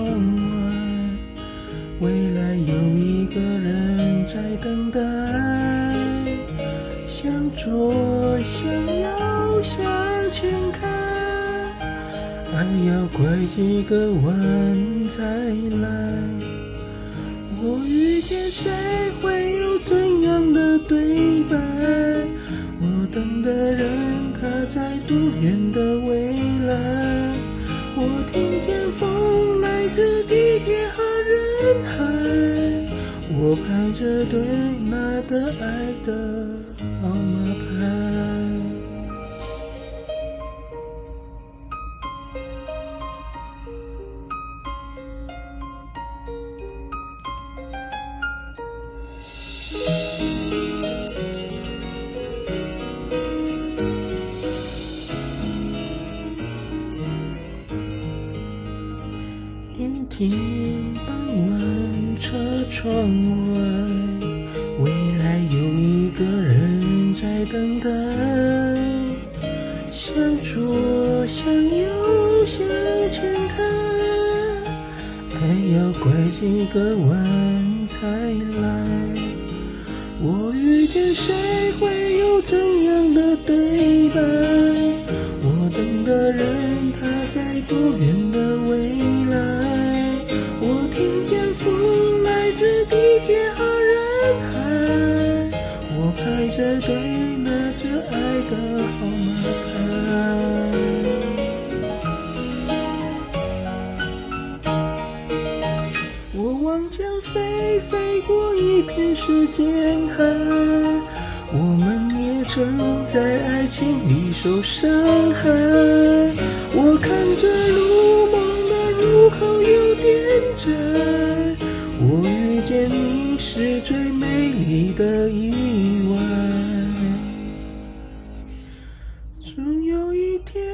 窗外，未来有一个人在等待。向左，向右，向前看，爱要拐几个弯才来。我遇见谁，会有怎样的对白？我等的人，他在多远的我排着队拿的爱的号码牌。阴天傍晚，车窗外，未来有一个人在等待。向左，向右，向前看，爱要拐几个弯才来。我遇见谁，会有怎样的对我排着队拿着爱的号码牌。我望江飞，飞过一片时间海，我们也曾在爱情里受伤害。我看着路梦的入口有点窄，我遇见你是最美丽的意总有一天，